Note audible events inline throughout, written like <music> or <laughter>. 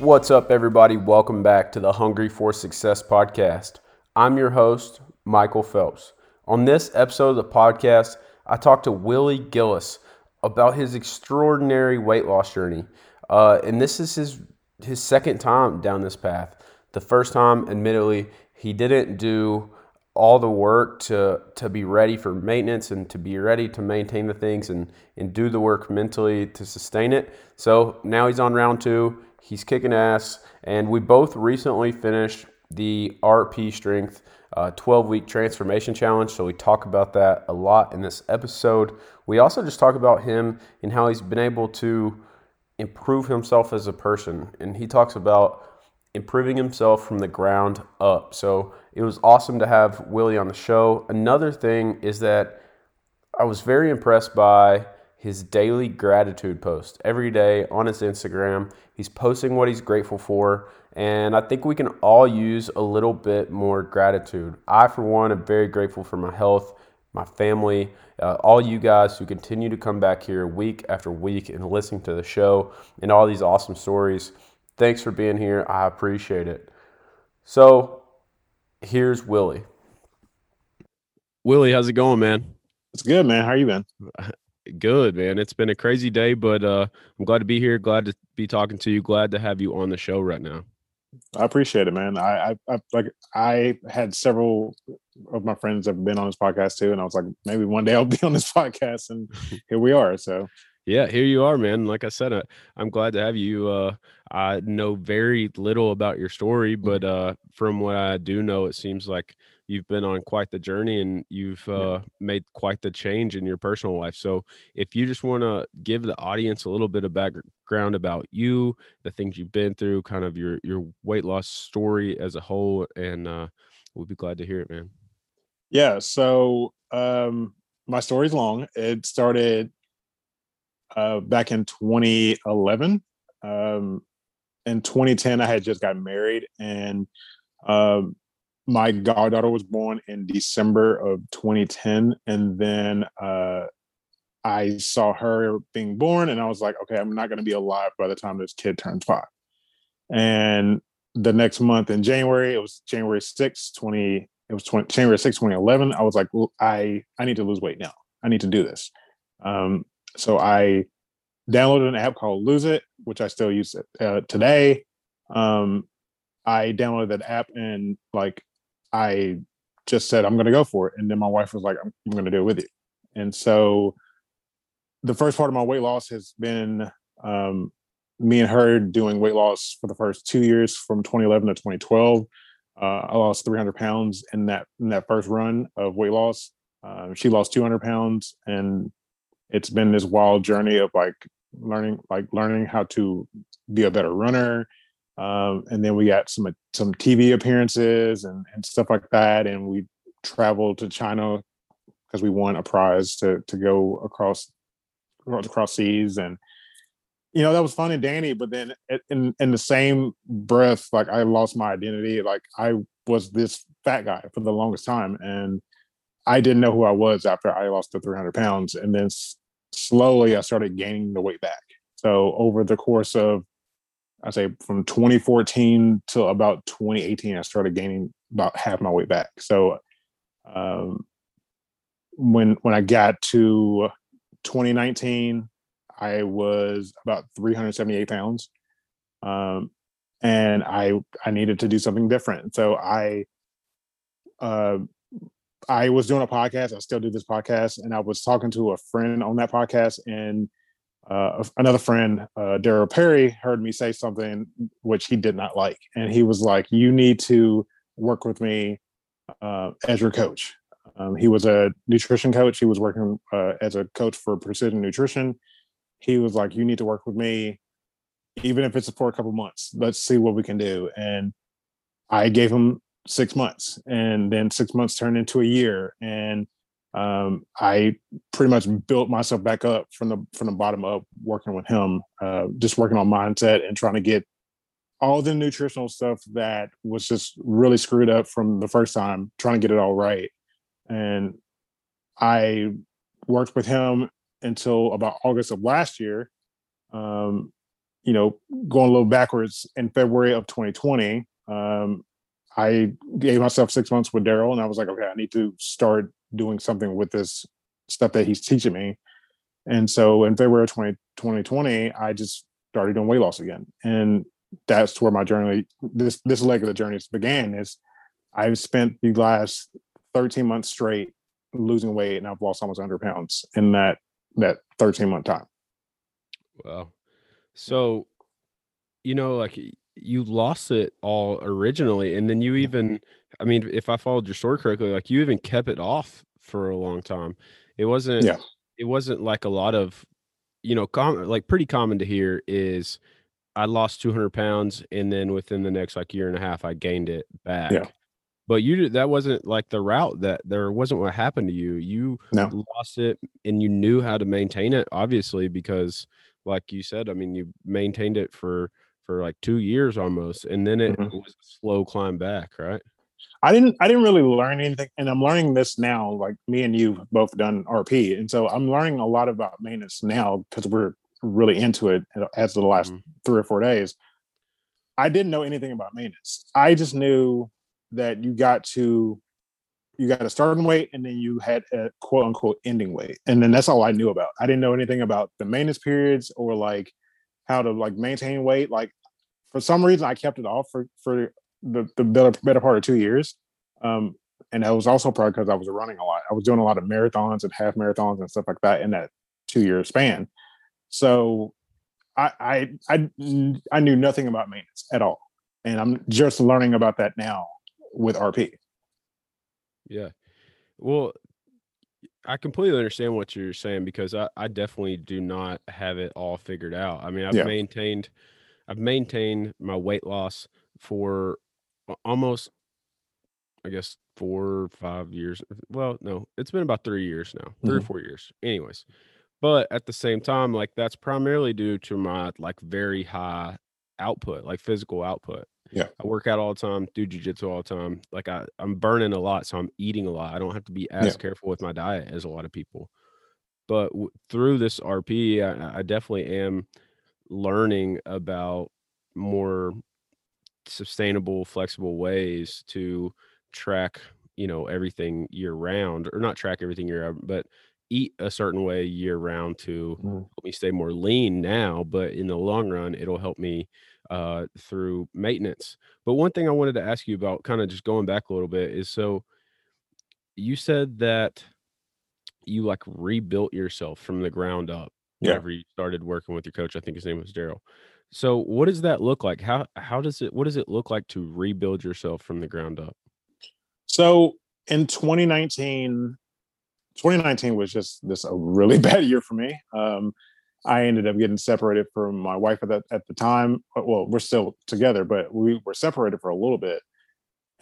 What's up, everybody? Welcome back to the Hungry for Success podcast. I'm your host, Michael Phelps. On this episode of the podcast, I talked to Willie Gillis about his extraordinary weight loss journey. Uh, and this is his, his second time down this path. The first time, admittedly, he didn't do all the work to to be ready for maintenance and to be ready to maintain the things and and do the work mentally to sustain it. So now he's on round two. He's kicking ass, and we both recently finished the RP Strength uh, 12 week transformation challenge. So we talk about that a lot in this episode. We also just talk about him and how he's been able to improve himself as a person, and he talks about improving himself from the ground up. So it was awesome to have Willie on the show. Another thing is that I was very impressed by his daily gratitude post. Every day on his Instagram, he's posting what he's grateful for. And I think we can all use a little bit more gratitude. I, for one, am very grateful for my health, my family, uh, all you guys who continue to come back here week after week and listen to the show and all these awesome stories. Thanks for being here. I appreciate it. So here's Willie. Willie, how's it going, man? It's good, man. How are you been? Good, man. It's been a crazy day, but uh, I'm glad to be here. Glad to be talking to you. Glad to have you on the show right now. I appreciate it, man. I, I, I like I had several of my friends have been on this podcast too, and I was like, maybe one day I'll be on this <laughs> podcast, and <laughs> here we are. So yeah, here you are, man. Like I said, uh, I'm glad to have you. Uh, I know very little about your story, mm-hmm. but uh, from what I do know, it seems like you've been on quite the journey and you've uh, made quite the change in your personal life. So, if you just want to give the audience a little bit of background about you, the things you've been through, kind of your your weight loss story as a whole, and uh, we'll be glad to hear it, man. Yeah. So, um, my story's long. It started uh, back in 2011. Um, in 2010, I had just got married, and um, my goddaughter was born in December of 2010. And then uh, I saw her being born, and I was like, okay, I'm not going to be alive by the time this kid turns five. And the next month in January, it was January 6, 20, it was 20, January 6, 2011. I was like, I, I need to lose weight now. I need to do this. Um, so I downloaded an app called Lose It, which I still use uh, today. Um, I downloaded that app and like I just said I'm going to go for it, and then my wife was like, "I'm, I'm going to do it with you." And so the first part of my weight loss has been um, me and her doing weight loss for the first two years from 2011 to 2012. Uh, I lost 300 pounds in that in that first run of weight loss. Uh, she lost 200 pounds, and it's been this wild journey of like learning like learning how to be a better runner um, and then we got some some tv appearances and, and stuff like that. And we traveled to china because we won a prize to to go across across seas. And you know that was fun and dandy but then in in the same breath like i lost my identity. Like i was this fat guy for the longest time and i didn't know who i was after i lost the 300 pounds. And then slowly I started gaining the weight back. So over the course of I say from 2014 to about 2018, I started gaining about half my weight back. So um, when when I got to 2019, I was about 378 pounds, um, and I I needed to do something different. So I uh, I was doing a podcast. I still do this podcast, and I was talking to a friend on that podcast, and uh, another friend, uh, Perry, heard me say something which he did not like, and he was like, "You need to work with me uh, as your coach." Um, he was a nutrition coach. He was working uh, as a coach for Precision Nutrition. He was like, "You need to work with me, even if it's for a couple months. Let's see what we can do." And I gave him six months and then six months turned into a year and um, i pretty much built myself back up from the from the bottom up working with him uh, just working on mindset and trying to get all the nutritional stuff that was just really screwed up from the first time trying to get it all right. And i worked with him until about august of last year um, you know, going a little backwards in February of 2020, um, I gave myself six months with Daryl, and I was like, okay, I need to start doing something with this stuff that he's teaching me. And so in February of 20, 2020, I just started doing weight loss again. And that's where my journey, this this leg of the journey began is I've spent the last 13 months straight losing weight and I've lost almost 100 pounds in that that 13 month time. Wow. So, you know, like you lost it all originally, and then you even, I mean, if I followed your story correctly, like you even kept it off for a long time. It wasn't, yeah. it wasn't like a lot of, you know, com- like pretty common to hear is I lost 200 pounds, and then within the next like year and a half, I gained it back. Yeah. But you that wasn't like the route that there wasn't what happened to you. You no. lost it and you knew how to maintain it, obviously, because like you said, I mean, you maintained it for for like two years almost, and then it mm-hmm. was a slow climb back, right? I didn't I didn't really learn anything, and I'm learning this now. Like me and you both done RP, and so I'm learning a lot about maintenance now because we're really into it as of the last mm-hmm. three or four days. I didn't know anything about maintenance. I just knew that you got to you got a starting weight and then you had a quote unquote ending weight and then that's all i knew about i didn't know anything about the maintenance periods or like how to like maintain weight like for some reason i kept it off for for the, the better, better part of two years um and that was also probably because i was running a lot i was doing a lot of marathons and half marathons and stuff like that in that two year span so I, I i i knew nothing about maintenance at all and i'm just learning about that now with RP. Yeah. Well, I completely understand what you're saying because I, I definitely do not have it all figured out. I mean, I've yeah. maintained I've maintained my weight loss for almost I guess four or five years. Well, no, it's been about three years now, 3 mm-hmm. or four years. Anyways. But at the same time, like that's primarily due to my like very high output, like physical output. Yeah. I work out all the time, do jujitsu all the time. Like I, I'm burning a lot, so I'm eating a lot. I don't have to be as yeah. careful with my diet as a lot of people. But w- through this RP, I, I definitely am learning about more sustainable, flexible ways to track, you know, everything year round, or not track everything year round, but eat a certain way year round to mm. help me stay more lean now. But in the long run, it'll help me uh, through maintenance. But one thing I wanted to ask you about, kind of just going back a little bit, is so you said that you like rebuilt yourself from the ground up yeah. whenever you started working with your coach. I think his name was Daryl. So what does that look like? How how does it what does it look like to rebuild yourself from the ground up? So in 2019, 2019 was just this a really <laughs> bad year for me. Um, I ended up getting separated from my wife at the, at the time. Uh, well, we're still together, but we were separated for a little bit.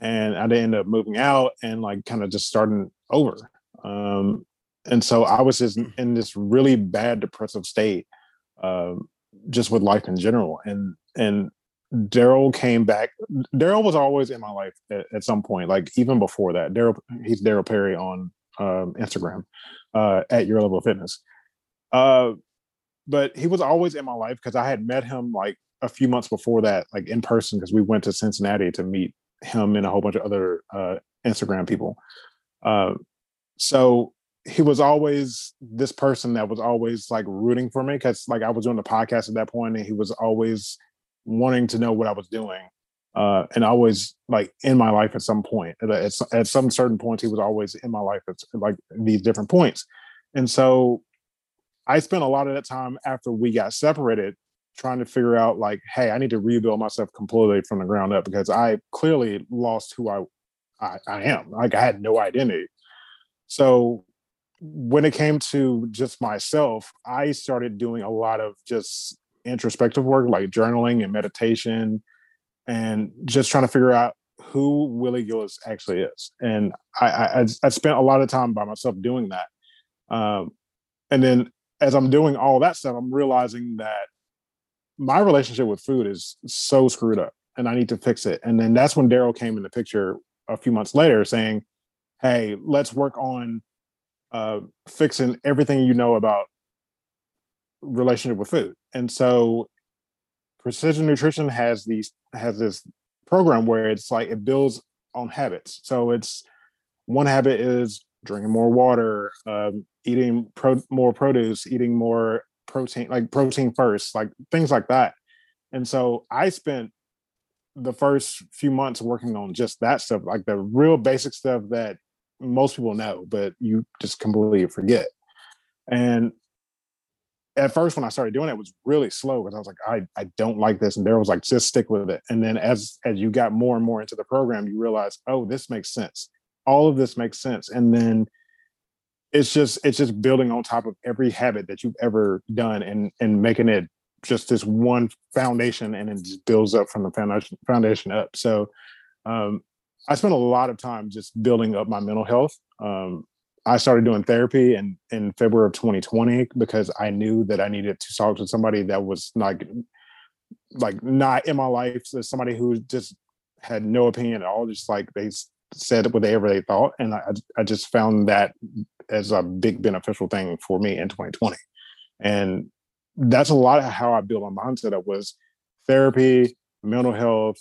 And I ended up moving out and like kind of just starting over. Um, and so I was just in this really bad depressive state, um, just with life in general. And and Daryl came back. Daryl was always in my life at, at, some point, like even before that. Daryl, he's Daryl Perry on um, Instagram uh, at Your Level of Fitness. Uh, but he was always in my life because I had met him like a few months before that, like in person, because we went to Cincinnati to meet him and a whole bunch of other uh, Instagram people. Uh, so he was always this person that was always like rooting for me because like I was doing the podcast at that point and he was always wanting to know what I was doing. Uh, and always like in my life at some point. At, at, at some certain points, he was always in my life at like these different points. And so I spent a lot of that time after we got separated trying to figure out like, hey, I need to rebuild myself completely from the ground up because I clearly lost who I I, I am. Like I had no identity. So when it came to just myself, I started doing a lot of just introspective work like journaling and meditation and just trying to figure out who Willie Gillis actually is. And I, I, I spent a lot of time by myself doing that. Um, and then as I'm doing all that stuff, I'm realizing that my relationship with food is so screwed up and I need to fix it. And then that's when Daryl came in the picture a few months later saying, Hey, let's work on uh, fixing everything you know about relationship with food. And so precision nutrition has these has this program where it's like it builds on habits. So it's one habit is drinking more water, um, eating pro- more produce, eating more protein, like protein first, like things like that. And so I spent the first few months working on just that stuff, like the real basic stuff that most people know, but you just completely forget. And at first when I started doing it, it was really slow because I was like, I, I don't like this. And Daryl was like, just stick with it. And then as as you got more and more into the program, you realize, oh, this makes sense. All of this makes sense. And then it's just it's just building on top of every habit that you've ever done and and making it just this one foundation and it just builds up from the foundation foundation up. So um I spent a lot of time just building up my mental health. Um, I started doing therapy in in February of 2020 because I knew that I needed to talk to somebody that was like like not in my life, so somebody who just had no opinion at all, just like they said whatever they thought, and I I just found that as a big beneficial thing for me in 2020, and that's a lot of how I built my mindset up was therapy, mental health,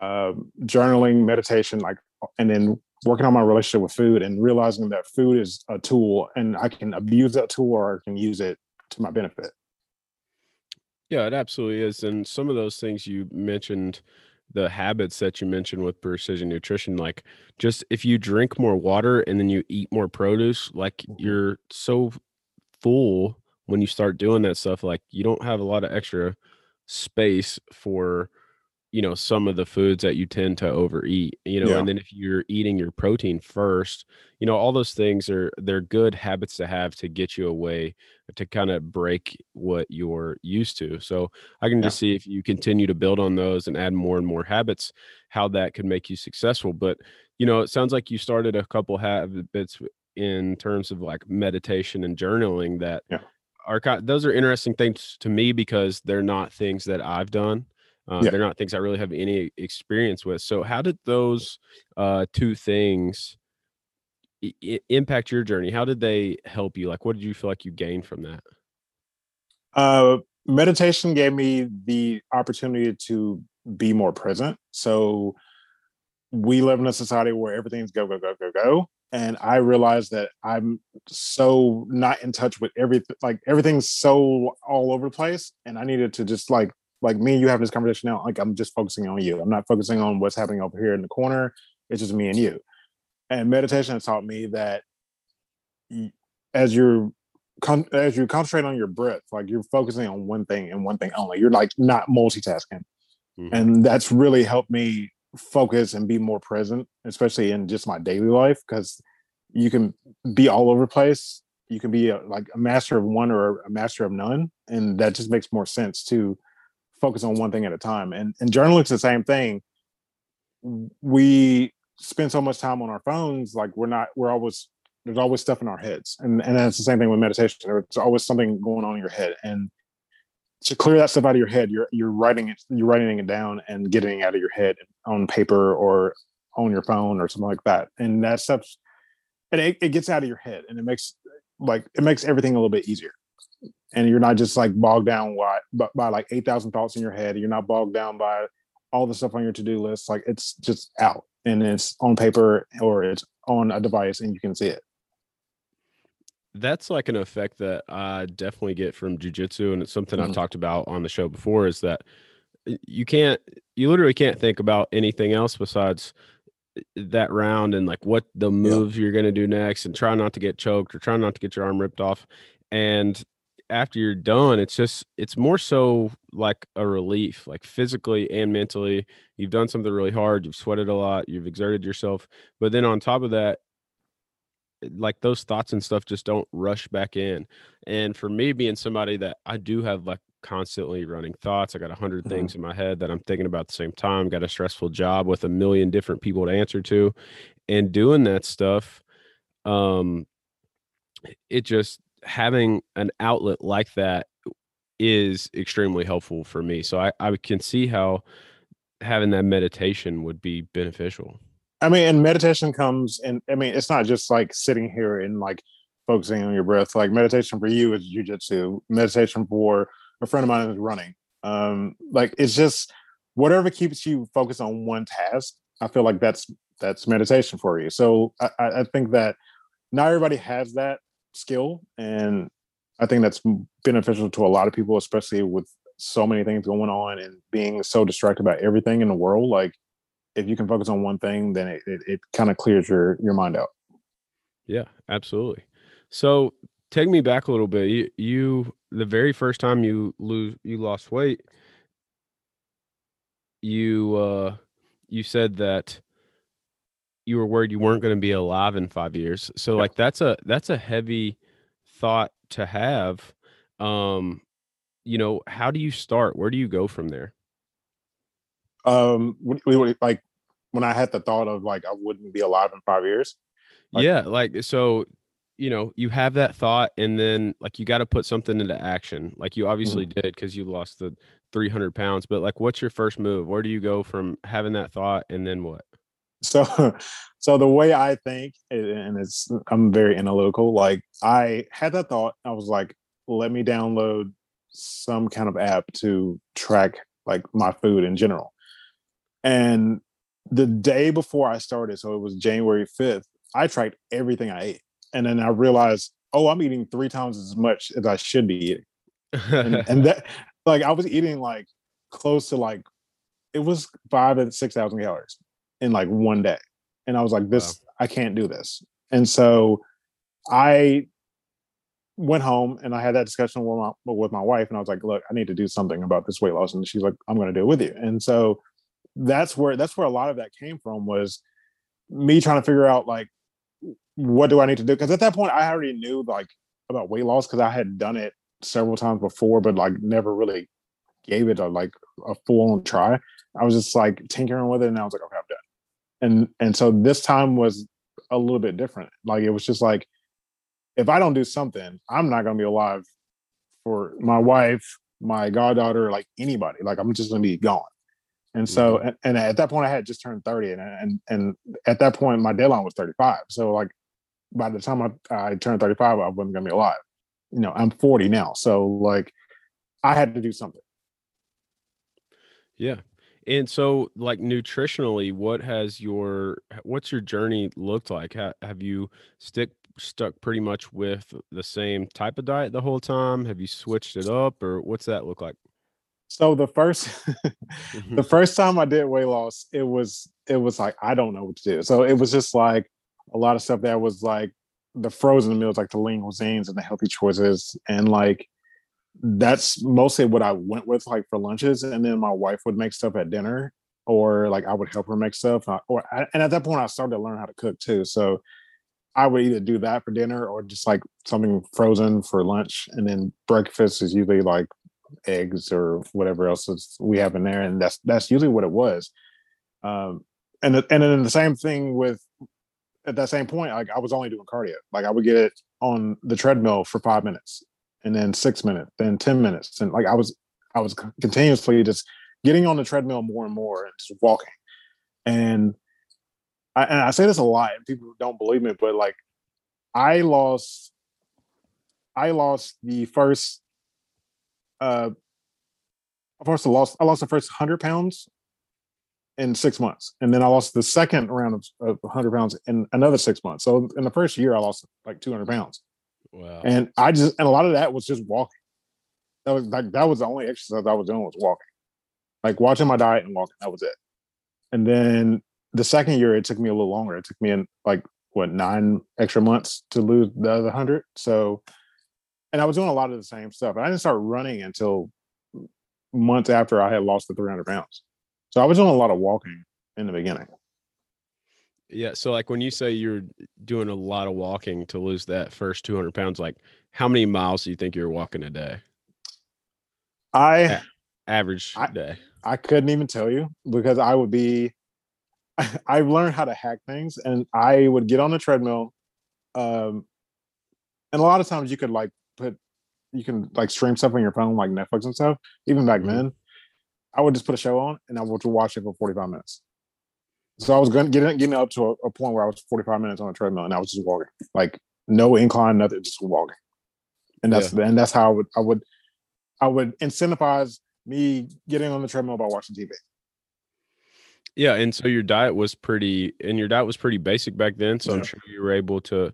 uh, journaling, meditation, like, and then working on my relationship with food and realizing that food is a tool and I can abuse that tool or I can use it to my benefit. Yeah, it absolutely is. And some of those things you mentioned, the habits that you mentioned with precision nutrition, like just if you drink more water and then you eat more produce, like mm-hmm. you're so full when you start doing that stuff, like you don't have a lot of extra space for you know some of the foods that you tend to overeat you know yeah. and then if you're eating your protein first you know all those things are they're good habits to have to get you away to kind of break what you're used to so i can yeah. just see if you continue to build on those and add more and more habits how that could make you successful but you know it sounds like you started a couple habits in terms of like meditation and journaling that yeah. are those are interesting things to me because they're not things that i've done uh, yeah. They're not things I really have any experience with. So, how did those uh, two things I- impact your journey? How did they help you? Like, what did you feel like you gained from that? Uh, meditation gave me the opportunity to be more present. So, we live in a society where everything's go, go, go, go, go. And I realized that I'm so not in touch with everything, like everything's so all over the place. And I needed to just like like me and you having this conversation now, like I'm just focusing on you. I'm not focusing on what's happening over here in the corner. It's just me and you. And meditation has taught me that as you're as you concentrate on your breath, like you're focusing on one thing and one thing only. You're like not multitasking, mm-hmm. and that's really helped me focus and be more present, especially in just my daily life, because you can be all over the place. You can be a, like a master of one or a master of none, and that just makes more sense to focus on one thing at a time. And and journalism's the same thing. We spend so much time on our phones, like we're not, we're always there's always stuff in our heads. And and that's the same thing with meditation. There's always something going on in your head. And to clear that stuff out of your head, you're you're writing it, you're writing it down and getting it out of your head on paper or on your phone or something like that. And that stuff's and it, it gets out of your head and it makes like it makes everything a little bit easier and you're not just like bogged down by, by, like 8,000 thoughts in your head. You're not bogged down by all the stuff on your to-do list. Like it's just out and it's on paper or it's on a device and you can see it. That's like an effect that I definitely get from jujitsu. And it's something mm-hmm. I've talked about on the show before is that you can't, you literally can't think about anything else besides that round and like what the moves you're going to do next and try not to get choked or try not to get your arm ripped off. And after you're done, it's just it's more so like a relief, like physically and mentally. You've done something really hard, you've sweated a lot, you've exerted yourself, but then on top of that, eh, like those thoughts and stuff just don't rush back in. And for me, being somebody that I do have like constantly running thoughts, I got a 100 mm-hmm. things in my head that I'm thinking about at the same time. Got a stressful job with a million different people to answer to, and doing that stuff, um, it just having an outlet like that is extremely helpful for me. So I, I can see how having that meditation would be beneficial. I mean, and meditation comes and I mean, it's not just like sitting here and like focusing on your breath. Like meditation for you is jujitsu. Meditation for a friend of mine is running. Um, like it's just whatever keeps you focused on one task. I feel like that's that's meditation for you. So I, I think that not everybody has that skill, and I think that's beneficial to a lot of people, especially with so many things going on and being so distracted by everything in the world. Like if you can focus on one thing, then it, it, it kind of clears your your mind out. Yeah, absolutely. So take me back a little bit. You, you the very first time you lose you lost weight, you uh you said that you were worried you weren't going to be alive in 5 years. So like that's a that's a heavy thought to have. Um you know, how do you start? Where do you go from there? Um like when I had the thought of like I wouldn't be alive in 5 years. Like, yeah, like so you know, you have that thought and then like you got to put something into action. Like you obviously mm-hmm. did because you lost the 300 pounds, but like what's your first move? Where do you go from having that thought and then what? So, <laughs> so the way I think, and it's, I'm very analytical. Like I had that thought, I was like, let me download some kind of app to track like my food in general. And the day before I started, so it was January 5th, I tracked everything I ate and then I realized, oh, I'm eating three times as much as I should be eating, and, and <laughs> that like I was eating like close to like it was five and six thousand calories in like one day, and I was like, this wow. I can't do this, and so I went home and I had that discussion with my with my wife, and I was like, look, I need to do something about this weight loss, and she's like, I'm going to do it with you, and so that's where that's where a lot of that came from was me trying to figure out like what do I need to do? Because at that point, I already knew like about weight loss because I had done it several times before, but like never really gave it a like a full on try. I was just like tinkering with it, and I was like, okay, I'm done. And and so this time was a little bit different. Like it was just like, if I don't do something, I'm not gonna be alive for my wife, my goddaughter, like anybody. Like I'm just gonna be gone. And so, mm-hmm. and, and, at that point, I had just turned 30, and and and at that point, my deadline was 35. So like by the time I, I turned 35, I wasn't gonna be alive. You know, I'm 40 now. So like I had to do something. Yeah. And so like nutritionally, what has your what's your journey looked like? have you stick stuck pretty much with the same type of diet the whole time? Have you switched it up or what's that look like? So the first <laughs> the mm-hmm. first time I did weight loss, it was it was like I don't know what to do. So it was just like a lot of stuff that was like the frozen meals, like the lean cuisines and the healthy choices, and like that's mostly what I went with, like for lunches. And then my wife would make stuff at dinner, or like I would help her make stuff. Uh, or and at that point, I started to learn how to cook too. So I would either do that for dinner or just like something frozen for lunch, and then breakfast is usually like eggs or whatever else we have in there, and that's that's usually what it was. Um, and and then the same thing with at that same point, like I was only doing cardio. Like I would get it on the treadmill for five minutes, and then six minutes, then ten minutes, and like I was, I was continuously just getting on the treadmill more and more and just walking. And I, and I say this a lot, and people don't believe me, but like I lost, I lost the first, uh, first I lost, I lost the first hundred pounds in six months, and then I lost the second round of, of 100 pounds in another six months. So in the first year, I lost like 200 pounds. And I just and a lot of that was just walking. That was like that was the only exercise I was doing was walking, like watching my diet and walking. That was it. And then the second year, it took me a little longer. It took me in like what nine extra months to lose the other hundred. So, and I was doing a lot of the same stuff. And I didn't start running until months after I had lost the 300 pounds. So I was doing a lot of walking in the beginning. Yeah. So like when you say you're doing a lot of walking to lose that first 200 pounds, like how many miles do you think you're walking a day? I a- average I, day. I couldn't even tell you because I would be, <laughs> I've learned how to hack things and I would get on the treadmill. Um, and a lot of times you could like put, you can like stream stuff on your phone, like Netflix and stuff, even back mm-hmm. then. I would just put a show on and I would watch it for 45 minutes. So I was going getting getting up to a, a, point where I was 45 minutes on a treadmill and I was just walking, like no incline, nothing, just walking. And that's yeah. and that's how I would I would I would incentivize me getting on the treadmill by watching TV. Yeah, and so your diet was pretty, and your diet was pretty basic back then. So I'm sure you were able to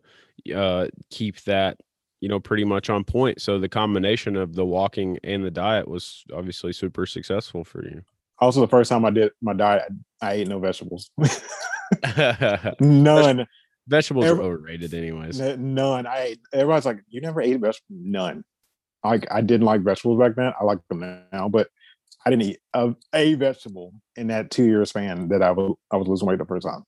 uh, keep that, you know, pretty much on point. So the combination of the walking and the diet was obviously super successful for you. Also, the first time I did my diet, I ate no vegetables. <laughs> <laughs> None. Vegetables Every- are overrated, anyways. None. I ate. Everybody's like, you never ate vegetables. None. Like I didn't like vegetables back then. I like them now, but I didn't eat a, a vegetable in that two year span that I was I was losing weight the first time.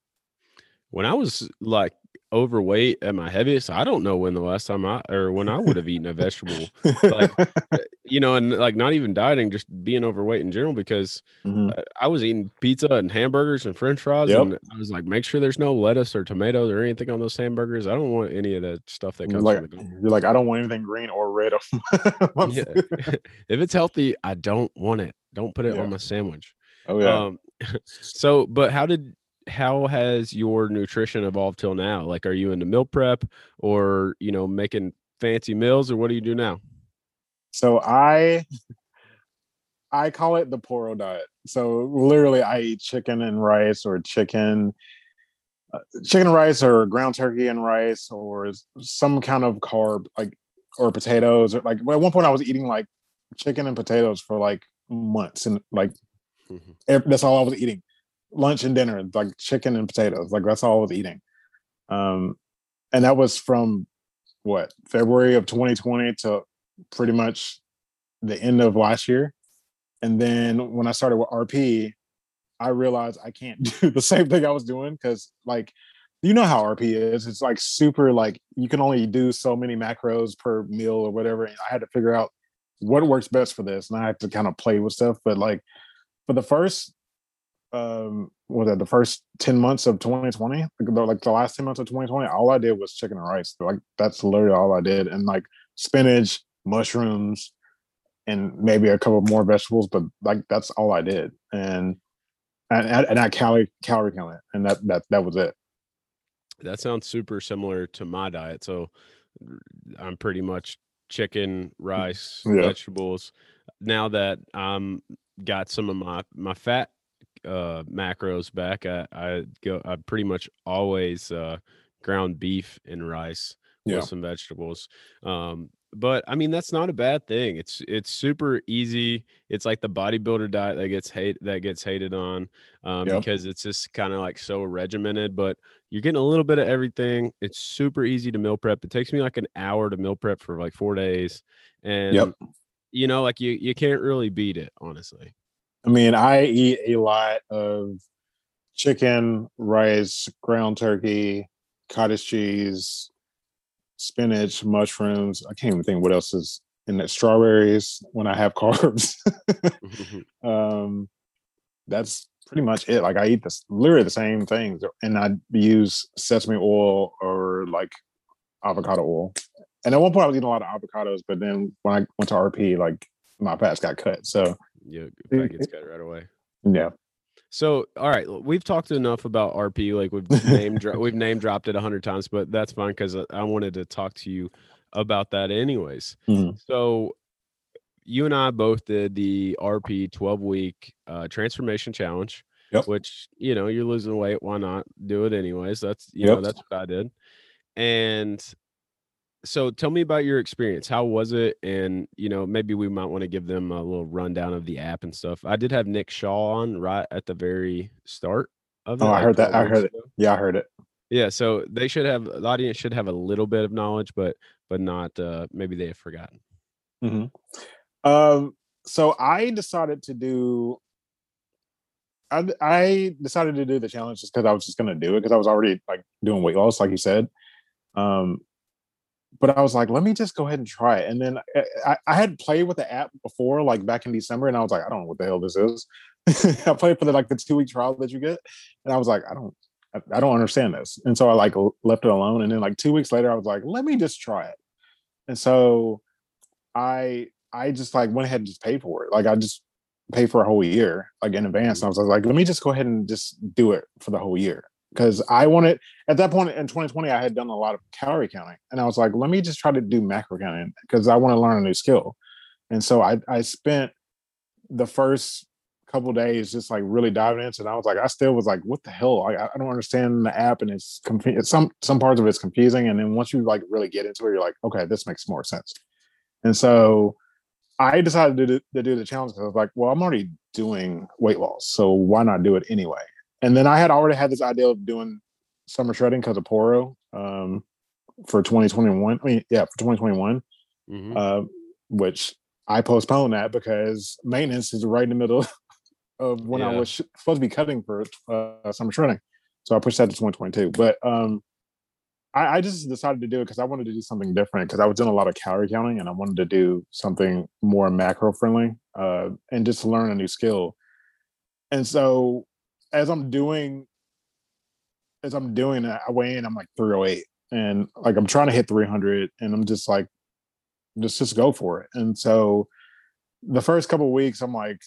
When I was like overweight at my heaviest, I don't know when the last time I or when I would have eaten a vegetable. Like, <laughs> you know, and like not even dieting, just being overweight in general because Mhm. uh, I was eating pizza and hamburgers and french fries Yep. and I was like, make sure there's no lettuce or tomatoes or anything on those hamburgers. I don't want any of that stuff that comes like, from the you're like, I don't want anything green or red. <laughs> Yeah. <laughs> if it's healthy, I don't want it. Don't put it Yeah. on my sandwich. Oh yeah. Um so but how did how has your nutrition evolved till now? Like are you into meal prep or you know making fancy meals or what do you do now? So I I call it the poro diet. So literally I eat chicken and rice or chicken uh, chicken and rice or ground turkey and rice or some kind of carb like or potatoes or like at one point I was eating like chicken and potatoes for like months and like Mhm. ev- that's all I was eating. Lunch and dinner, like chicken and potatoes. Like that's all I was eating. Um and that was from what February of 2020 to pretty much the end of last year. And then when I started with RP, I realized I can't <laughs> do the same thing I was doing because like you know how RP is. It's like super like you can only do so many macros per meal or whatever. And I had to figure out what works best for this. And I had to kind of play with stuff. But like for the first um was that the first 10 months of 2020 like the, like the last 10 months of 2020 all i did was chicken and rice like that's literally all i did and like spinach mushrooms and maybe a couple more vegetables but like that's all i did and and, and I calorie calorie count it and that that that was it That sounds super similar to my diet. So i'm pretty much chicken, rice, Yeah. vegetables. Now that I'm got some of my my fat uh macros back, I, I go I pretty much always uh ground beef and rice Yeah. with some vegetables. Um but I mean that's not a bad thing. It's it's super easy. It's like the bodybuilder diet that gets hate that gets hated on um, Yep. because it's just kind of like so regimented. But you're getting a little bit of everything. It's super easy to meal prep. It takes me like an hour to meal prep for like four days, and you know, like you you can't really beat it, honestly. I mean i eat a lot of chicken rice ground turkey cottage cheese spinach mushrooms. I can't even think what else is in that. Strawberries when i have <laughs> carbs. Um that's pretty much it. Like i eat this literally the same things and i use sesame oil or like avocado oil. And at one point i was eating a lot of avocados but then when i went to rp like my fats got cut. So yeah, that gets cut right away. yeah So, all right, we've talked enough about RP. Like we've <laughs> name dro- we've name dropped it a hundred times, but that's fine because I wanted to talk to you about that anyways. Mhm. So, you and I both did the RP twelve week uh, transformation challenge. Yep. Which you know you're losing weight, why not do it anyways? That's you know that's what I did. And so, tell me about your experience. How was it? And you know maybe we might want to give them a little rundown of the app and stuff. I did have Nick Shaw on right at the very start of it. Oh, I like heard that. I heard it. yeah i heard it Yeah, so they should have the audience should have a little bit of knowledge, but but not uh maybe they have forgotten. mm-hmm. Um, so I decided to do. I I decided to do the challenge just because I was just gonna do it because I was already like doing weight loss, like you said. Um, but I was like, let me just go ahead and try it. And then I, I, I had played with the app before, like back in December, and I was like, I don't know what the hell this is. <laughs> I played for the like the two week trial that you get, and I was like, I don't, I, I don't understand this. And so I like left it alone. And then like two weeks later, I was like, let me just try it. And so I I just like went ahead and just paid for it. Like I just paid for a whole year, like in advance. And I was like, let me just go ahead and just do it for the whole year. Because I wanted at that point in 2020, I had done a lot of calorie counting. And I was like, let me just try to do macro counting because I want to learn a new skill. And so I I spent the first couple days just like really diving into it. And I was like, I still was like, what the hell? I, I don't understand the app and it's, confu- some some parts of it's confusing. And then once you like really get into it, you're like, okay, this makes more sense. And so I decided to do, to do the challenge because I was like, well, I'm already doing weight loss, so why not do it anyway? And then I had already had this idea of doing summer shredding because of Poro um, for 2021. I mean, yeah, for 2021, Mhm. uh, which I postponed that because maintenance is right in the middle <laughs> of when I was supposed to be cutting for uh, summer shredding. So I pushed that to 2022. But um, I, I just decided to do it because I wanted to do something different because I was doing a lot of calorie counting and I wanted to do something more macro friendly uh, and just learn a new skill. And so as I'm doing, as I'm doing it, I weigh in, I'm like 308 and like I'm trying to hit 300 and I'm just like, just just go for it. And so the first couple of weeks, I'm like,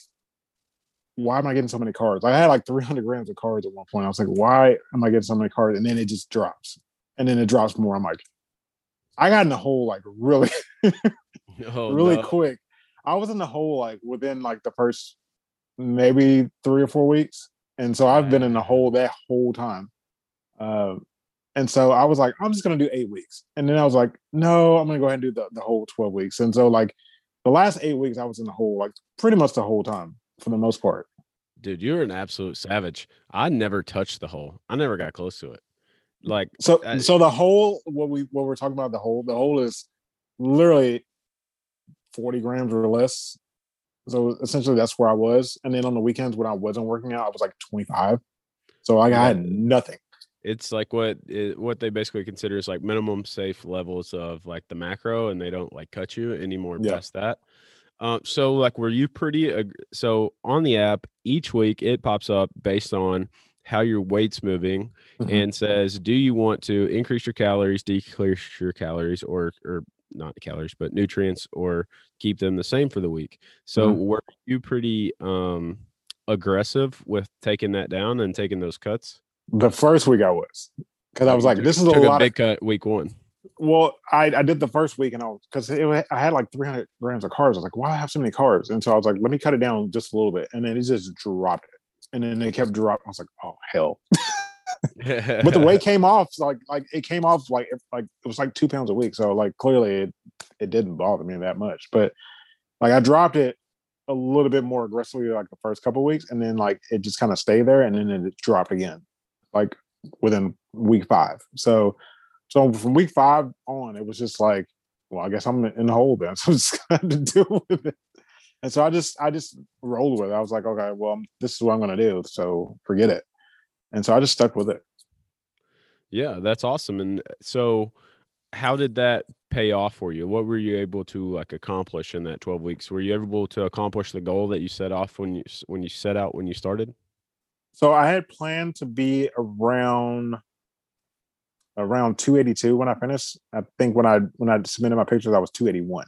why am I getting so many carbs? I had like 300 grams of carbs at one point. I was like, why am I getting so many carbs? And then it just drops, and then it drops more. I'm like, I got in the hole like really, <laughs> Oh, really no. quick. I was in the hole like within like the first maybe three or four weeks, and so I've been in the hole that whole time. Um, and so I was like, I'm just gonna do eight weeks, and then I was like, no, I'm gonna go ahead and do the, the whole 12 weeks. And so like the last eight weeks, I was in the hole like pretty much the whole time for the most part. Dude, you're an absolute savage. I never touched the hole. I never got close to it. Like, So I- so the whole what we what we're talking about the whole the whole is literally 40 grams or less. So essentially that's where I was. And then on the weekends when I wasn't working out, I was like 25. So I had nothing. it's like what it, what they basically consider is like minimum safe levels of like the macro, and they don't like cut you anymore Yeah. past that. Um, so like, were you pretty? ag- So on the app, each week it pops up based on how your weight's moving Mhm. and says, do you want to increase your calories, decrease your calories, or or not calories, but nutrients, or keep them the same for the week? So Mhm. were you pretty um aggressive with taking that down and taking those cuts? The first week I was because I was like, this is a lot big of. cut week one. Well, I, I did the first week and I was because I had like 300 grams of carbs. I was like, why I have so many carbs? And so I was like, let me cut it down just a little bit. And then it just dropped it. And then it kept dropping. I was like, oh hell. <laughs> but the weight came off like like it came off like like it was like two pounds a week. So like clearly it, it didn't bother me that much. But like i dropped it a little bit more aggressively like the first couple weeks and then like it just kind of stayed there and then it dropped again like within week five. So so from week five on it was just like well i guess i'm in the hole then <laughs> so i just got to deal <laughs> with it. And so i just i just rolled with it. I was like okay well this is what i'm to do so forget it and so i just stuck with it yeah, that's awesome. And uh, so, how did that pay off for you? What were you able to like accomplish in that twelve weeks? Were you able to accomplish the goal that you set off when you when you set out when you started? So I had planned to be around around 282 when I finished. I think when I when I submitted my pictures, I was 281.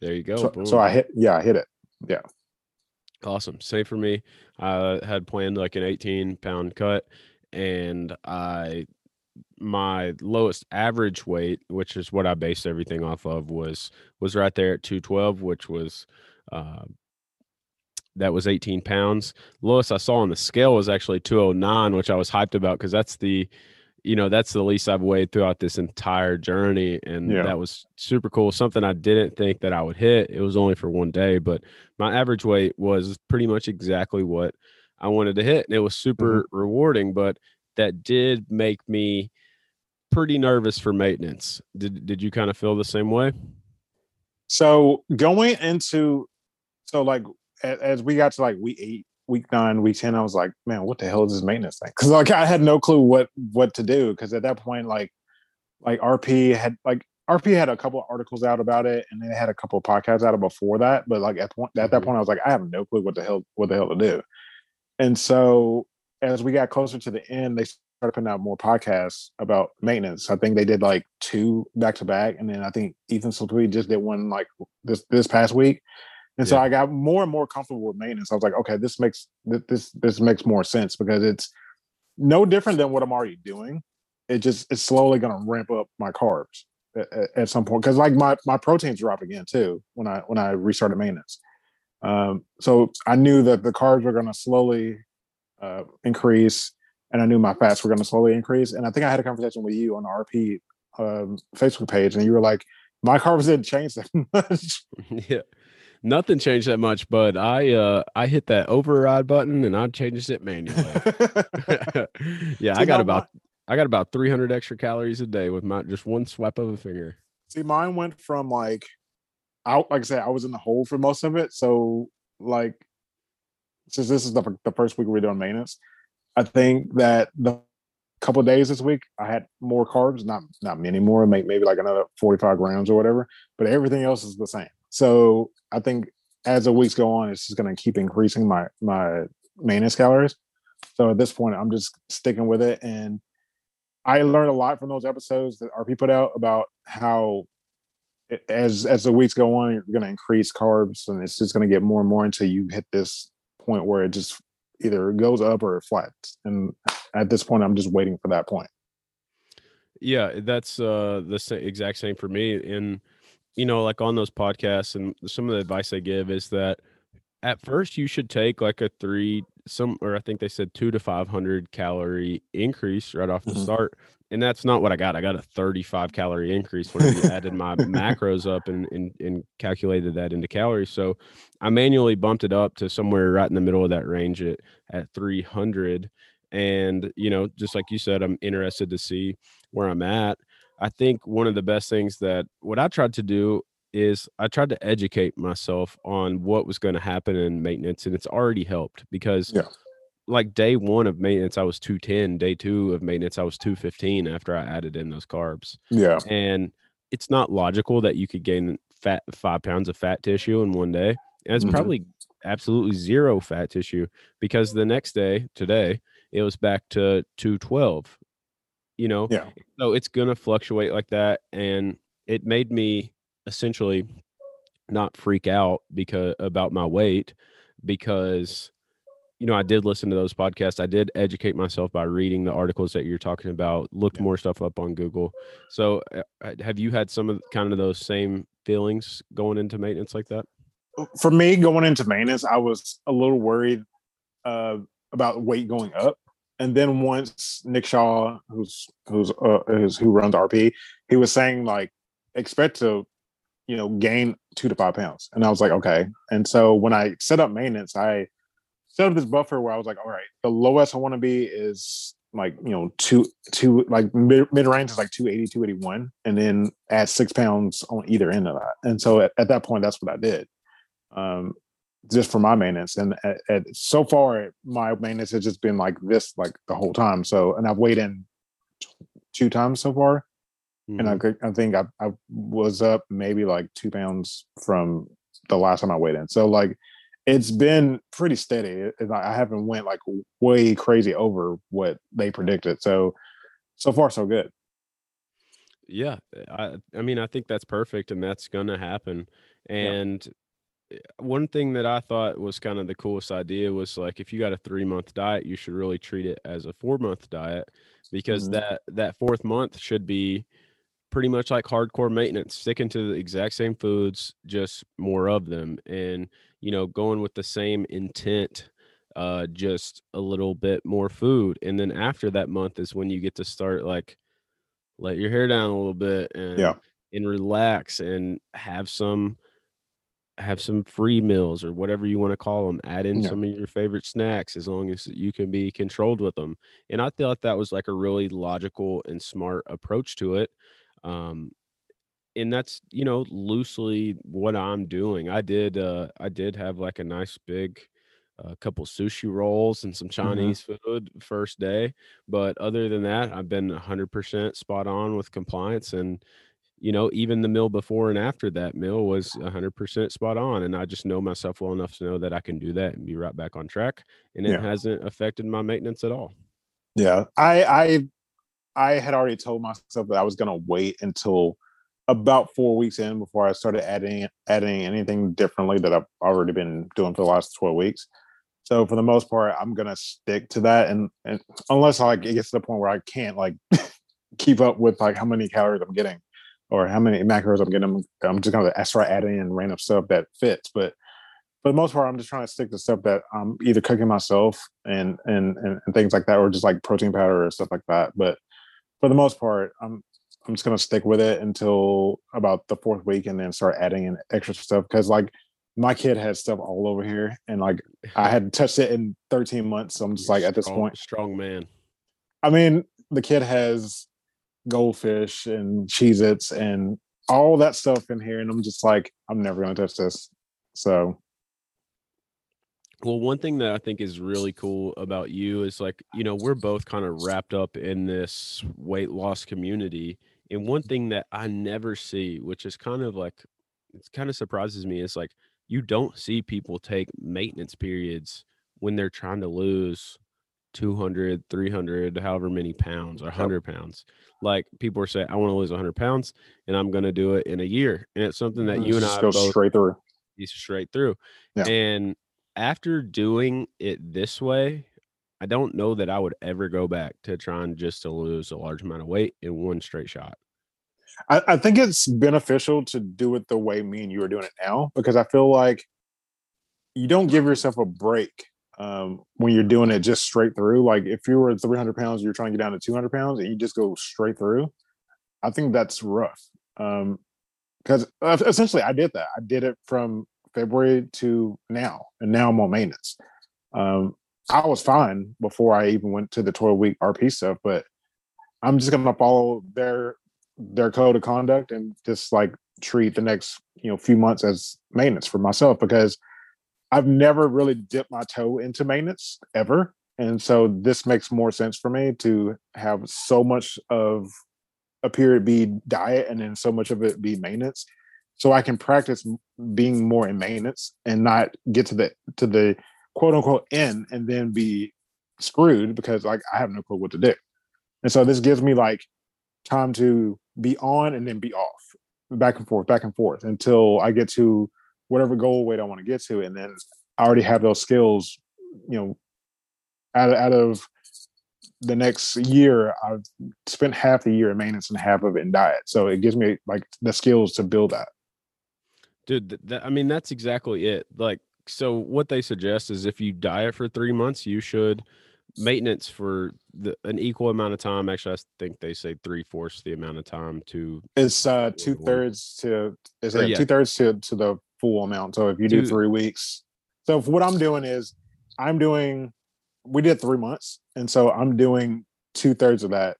There you go. so, so I hit yeah, I hit it. Awesome. Same for me. I had planned like an 18 pound cut, and I my lowest average weight, which is what I based everything off of, was was right there at 212, which was uh, that was 18 pounds. Lowest I saw on the scale was actually 209, which I was hyped about because that's the you know that's the least I've weighed throughout this entire journey, and Yeah. that was super cool. Something I didn't think that I would hit. It was only for one day, but my average weight was pretty much exactly what I wanted to hit. And it was super mm-hmm. rewarding, but that did make me pretty nervous for maintenance. Did did you kind of feel the same way? So going into so like as, as we got to like week eight, week nine, week ten, I was like, man, what the hell is this maintenance thing? Because like I had no clue what what to do. Because at that point, like like RP had like RP had a couple of articles out about it, and they had a couple of podcasts out of before that. But like at point at that Mhm. point, I was like, I have no clue what the hell what the hell to do. And so as we got closer to the end, they started putting out more podcasts about maintenance. I think they did like two back to back, and then I think Ethan Slippery just did one like this this past week. And so I got more and more comfortable with maintenance. I was like, okay, this makes this this makes more sense because it's no different than what I'm already doing. It just it's slowly going to ramp up my carbs at, at- at some point because like my my proteins drop again too when I when I restarted maintenance. Um, so I knew that the carbs were going to slowly uh, increase, and I knew my fats were going to slowly increase. And I think I had a conversation with you on the RP um, Facebook page, and you were like, "My carbs didn't change that <laughs> much." <laughs> yeah, nothing changed that much, but I uh, I hit that override button and I changed it manually. <laughs> yeah, See, I got about I got about 300 extra calories a day with my just one swipe of a finger. See, mine went from like out like I said, I was in the hole for most of it. So like since this is the, the first week we're doing maintenance, I think that the couple days this week I had more carbs, not not many more, maybe like another 45 grams or whatever, but everything else is the same. So I think as the weeks go on, it's just gonna keep increasing my my maintenance calories. So at this point, I'm just sticking with it. And I learned a lot from those episodes that RP put out about how as as the weeks go on, you're going to increase carbs, and it's just going to get more and more until you hit this point where it just either goes up or it flats. And at this point, I'm just waiting for that point. Yeah, that's uh the exact same for me. And you know, like on those podcasts, and some of the advice I give is that at first you should take like a three some or i think they said two to 500 calorie increase right off the mm-hmm. start and that's not what i got i got a 35 calorie increase when i added my macros up and, and and calculated that into calories so i manually bumped it up to somewhere right in the middle of that range at at 300 and you know just like you said i'm interested to see where i'm at i think one of the best things that what i tried to do is I tried to educate myself on what was going to happen in maintenance, and it's already helped because, yeah. like day one of maintenance, I was two ten. Day two of maintenance, I was two fifteen after I added in those carbs. Yeah, and it's not logical that you could gain fat five pounds of fat tissue in one day, and it's mm-hmm. probably absolutely zero fat tissue because the next day, today, it was back to two twelve. You know, yeah. So it's gonna fluctuate like that, and it made me essentially not freak out because about my weight because you know I did listen to those podcasts. I did educate myself by reading the articles that you're talking about. Looked more stuff up on Google. So uh, uh, have you had some of kind of those same feelings going into maintenance like that? For me, going into maintenance, I was a little worried uh, about weight going up. And then once Nick Shaw, who's who's uh, who runs RP, he was saying like expect to you know, gain two to five pounds. And I was like, okay. And so when I set up maintenance, I set up this buffer where I was like, all right, the lowest I want to be is like, you know, two, two, like mid, mid range is like 280, 281, and then add six pounds on either end of that. And so at, at that point, that's what I did. Um, just for my maintenance. And at, at, so far, my maintenance has just been like this, like the whole time. So, and I've weighed in two times so far. Mm-hmm. And I, mm-hmm. I think I, I was up maybe like two pounds from the last time I weighed in. So like it's been pretty steady. I haven't went like way crazy over what they predicted. So so far so good. Yeah, I I mean I think that's perfect and that's going to happen. And yeah. One thing that I thought was kind of the coolest idea was like if you got a 3 month diet, you should really treat it as a 4 month diet because mm-hmm. that that fourth month should be pretty much like hardcore maintenance, sticking to the exact same foods, just more of them, and you know, going with the same intent, uh, just a little bit more food. And then after that month is when you get to start like let your hair down a little bit and yeah. and relax and have some have some free meals or whatever you want to call them add in yeah. some of your favorite snacks as long as you can be controlled with them and i thought that was like a really logical and smart approach to it um and that's you know loosely what i'm doing i did uh i did have like a nice big a uh, couple sushi rolls and some mm-hmm. Chinese mm-hmm. food first day. But other than that, I've been 100% spot on with compliance. And, you know, even the mill before and after that mill was 100% spot on. And I just know myself well enough to know that I can do that and be right back on track. And it yeah. hasn't affected my maintenance at all. Yeah. I, I I had already told myself that I was going to wait until about four weeks in before I started adding adding anything differently that I've already been doing for the last twelve weeks. So for the most part, I'm gonna stick to that, and, and unless like it gets to the point where I can't like <laughs> keep up with like how many calories I'm getting or how many macros I'm getting, I'm just gonna start adding in random stuff that fits. But for the most part, I'm just trying to stick to stuff that I'm either cooking myself and and and, and things like that, or just like protein powder or stuff like that. But for the most part, I'm I'm just gonna stick with it until about the fourth week, and then start adding in extra stuff because like my kid has stuff all over here, and like I <laughs> had touched it in 13 months, so I'm just like at this strong, point, strong man. I mean, the kid has goldfish and Cheez Its and all that stuff in here. And I'm just like, I'm never going to touch this. So. Well, one thing that I think is really cool about you is like, you know, we're both kind of wrapped up in this weight loss community. And one thing that I never see, which is kind of like, it kind of surprises me, is like, you don't see people take maintenance periods when they're trying to lose 200, 300, however many pounds or 100 pounds. Like people are saying, I want to lose 100 pounds and I'm going to do it in a year. And it's something that mm, you and I go straight through. straight through. Yeah. And after doing it this way, I don't know that I would ever go back to trying just to lose a large amount of weight in one straight shot. I, I think it's beneficial to do it the way me and you are doing it now because I feel like you don't give yourself a break um, when you're doing it just straight through. Like if you were at 300 pounds, you're trying to get down to 200 pounds, and you just go straight through. I think that's rough. Um, because essentially, I did that. I did it from February to now, and now I'm on maintenance. Um, I was fine before I even went to the 12 week RP stuff, but I'm just gonna follow their their code of conduct and just like treat the next you know few months as maintenance for myself because I've never really dipped my toe into maintenance ever. And so this makes more sense for me to have so much of a period be diet and then so much of it be maintenance. So I can practice being more in maintenance and not get to the to the quote unquote end and then be screwed because like I have no clue what to do. And so this gives me like time to be on and then be off, back and forth, back and forth until I get to whatever goal weight I want to get to, and then I already have those skills. You know, out of, out of the next year, I've spent half the year in maintenance and half of it in diet, so it gives me like the skills to build that. Dude, that, I mean that's exactly it. Like, so what they suggest is if you diet for three months, you should maintenance for the, an equal amount of time. Actually, I think they say three fourths the amount of time to. It's uh two thirds to is it yeah. two thirds to to the full amount. So if you do three weeks, so what I'm doing is I'm doing. We did three months, and so I'm doing two thirds of that,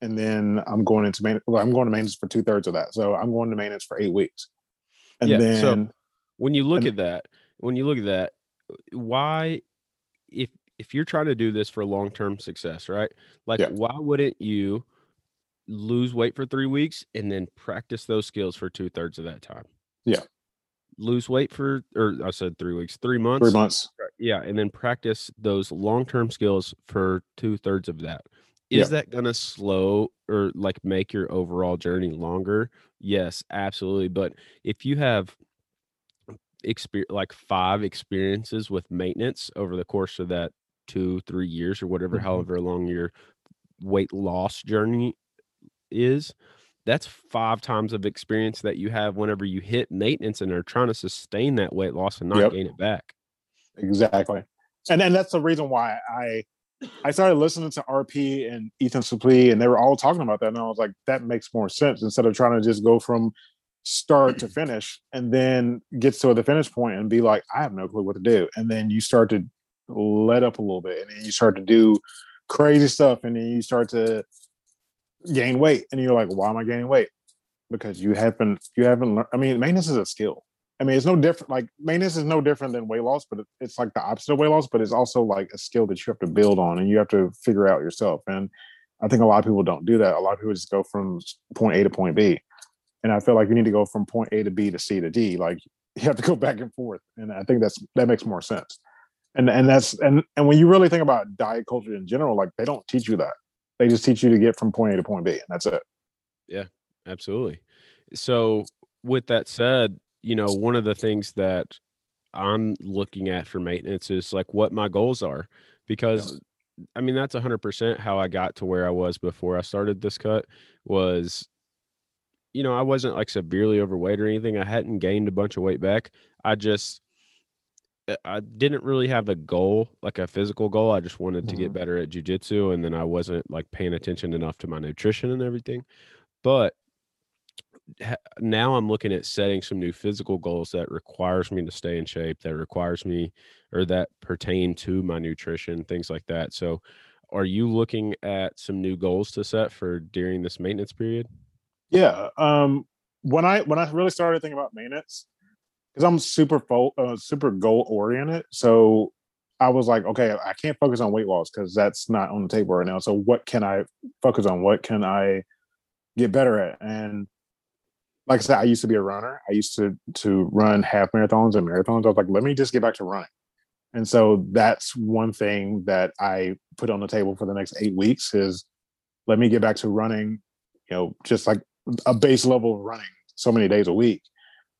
and then I'm going into maintenance. Well, I'm going to maintenance for two thirds of that. So I'm going to maintenance for eight weeks, and yeah, then so when you look and, at that, when you look at that, why, if if you're trying to do this for long term success, right? Like, yeah. why wouldn't you lose weight for three weeks and then practice those skills for two thirds of that time? Yeah lose weight for or I said three weeks, three months. Three months. Yeah. And then practice those long term skills for two thirds of that. Is yeah. that gonna slow or like make your overall journey longer? Yes, absolutely. But if you have experience like five experiences with maintenance over the course of that two, three years or whatever, mm-hmm. however long your weight loss journey is, that's five times of experience that you have whenever you hit maintenance and are trying to sustain that weight loss and not yep. gain it back. Exactly. And then that's the reason why I I started listening to RP and Ethan Suplee, and they were all talking about that. And I was like, that makes more sense instead of trying to just go from start to finish and then get to the finish point and be like, I have no clue what to do. And then you start to let up a little bit and then you start to do crazy stuff and then you start to gain weight and you're like why am i gaining weight? Because you haven't you haven't learned i mean maintenance is a skill. I mean it's no different like maintenance is no different than weight loss but it's like the opposite of weight loss but it's also like a skill that you have to build on and you have to figure out yourself and i think a lot of people don't do that. A lot of people just go from point a to point b and i feel like you need to go from point a to b to c to d like <laughs> you have to go back and forth and i think that's that makes more sense. And and that's and and when you really think about diet culture in general like they don't teach you that they just teach you to get from point A to point B, and that's it. Yeah, absolutely. So, with that said, you know, one of the things that I'm looking at for maintenance is like what my goals are, because yeah. I mean that's 100% how I got to where I was before I started this cut was you know, I wasn't like severely overweight or anything. I hadn't gained a bunch of weight back. I just I didn't really have a goal, like a physical goal. I just wanted to get Mhm. better at jujitsu, and then I wasn't like paying attention enough to my nutrition and everything. But now I'm looking at setting some new physical goals that requires me to stay in shape, that requires me or that pertain to my nutrition, things like that. So, are you looking at some new goals to set for during this maintenance period? Yeah. Um, when I when I really started thinking about maintenance, because I'm super fo- uh, super goal oriented, so I was like, okay, I can't focus on weight loss because that's not on the table right now. So what can I focus on? What can I get better at? And like I said, I used to be a runner. I used to to run half marathons and marathons. I was like, let me just get back to running. And so that's one thing that I put on the table for the next eight weeks is let me get back to running, you know, just like a base level of running so many days a week.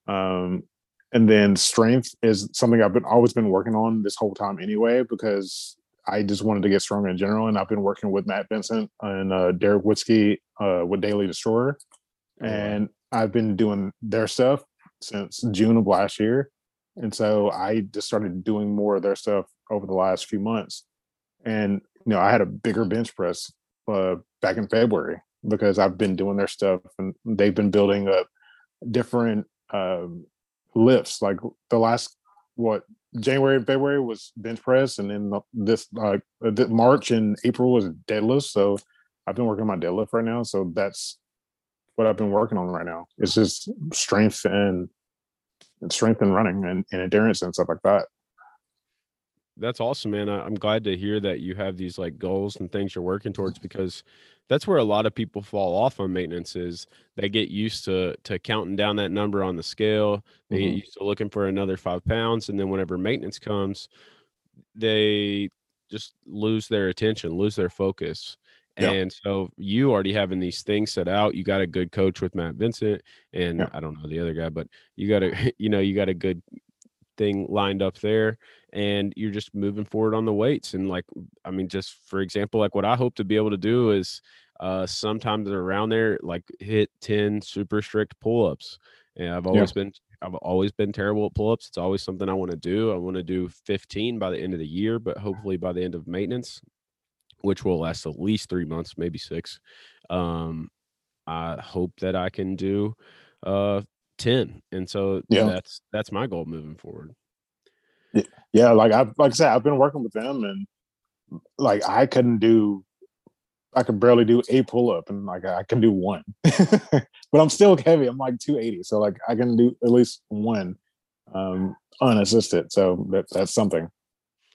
Um, and then strength is something I've been always been working on this whole time anyway, because I just wanted to get stronger in general. And I've been working with Matt Vincent and uh, Derek Witzke uh, with Daily Destroyer. Oh. And I've been doing their stuff since June of last year. And so I just started doing more of their stuff over the last few months. And, you know, I had a bigger bench press uh, back in February because I've been doing their stuff and they've been building up different um, lifts. Like the last, what, January and February was bench press. And then the, this, uh, March and April was deadlift. So I've been working on my deadlift right now. So that's what I've been working on right now. It's just strength and, and strength and running and, and endurance and stuff like that. That's awesome, man. I, I'm glad to hear that you have these like goals and things you're working towards <laughs> because that's where a lot of people fall off on maintenance is they get used to to counting down that number on the scale. They get Mhm. used to looking for another five pounds, and then whenever maintenance comes, they just lose their attention, lose their focus. And so you already having these things set out. You got a good coach with Matt Vincent, and. I don't know the other guy, but you got a <laughs> you know you got a good thing lined up there and you're just moving forward on the weights and like i mean just for example like what i hope to be able to do is uh sometimes around there like hit 10 super strict pull-ups. And i've always been i've always been terrible at pull-ups. It's always something i want to do. I want to do 15 by the end of the year but hopefully by the end of maintenance which will last at least three months maybe six um i hope that i can do uh 10 and so Yeah. that's that's my goal moving forward yeah like i like i said i've been working with them and like i couldn't do i could barely do a pull-up and like i can do one <laughs> but i'm still heavy i'm like 280 so like i can do at least one um unassisted so that, that's something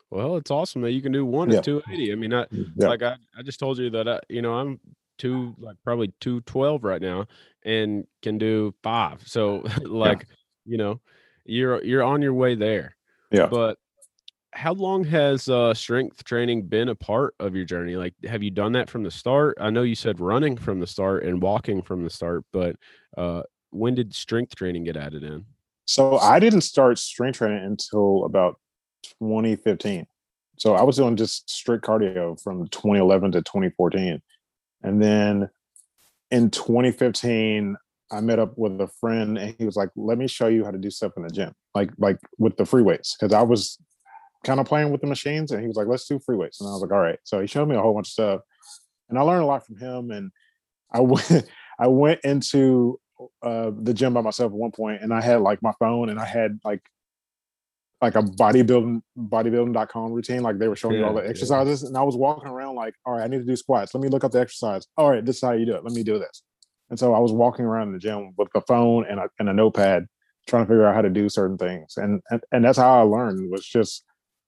Well, it's awesome that you can do one Yeah. at 280. I mean, I yeah like I, I just told you that I, you know, I'm two like probably 212 right now and can do five. So <laughs> like, you know, you're you're on your way there. Yeah. But how long has uh strength training been a part of your journey? Like have you done that from the start? I know you said running from the start and walking from the start, but uh when did strength training get added in? so i didn't start strength training until about 2015 so i was doing just strict cardio from 2011 to 2014 and then in 2015 i met up with a friend and he was like let me show you how to do stuff in the gym like like with the free weights because i was kind of playing with the machines and he was like let's do free weights and i was like all right. So he showed me a whole bunch of stuff and i learned a lot from him and i went <laughs> i went into uh the gym by myself at one point and i had like my phone and i had like like a bodybuilding bodybuilding.com routine like they were showing me all Yeah, the yeah. exercises and i was walking around like all right i need to do squats. Let me look up the exercise. All right this is how you do it. Let me do this and so i was walking around the gym with a phone and a, and a notepad trying to figure out how to do certain things and and, and that's how i learned was just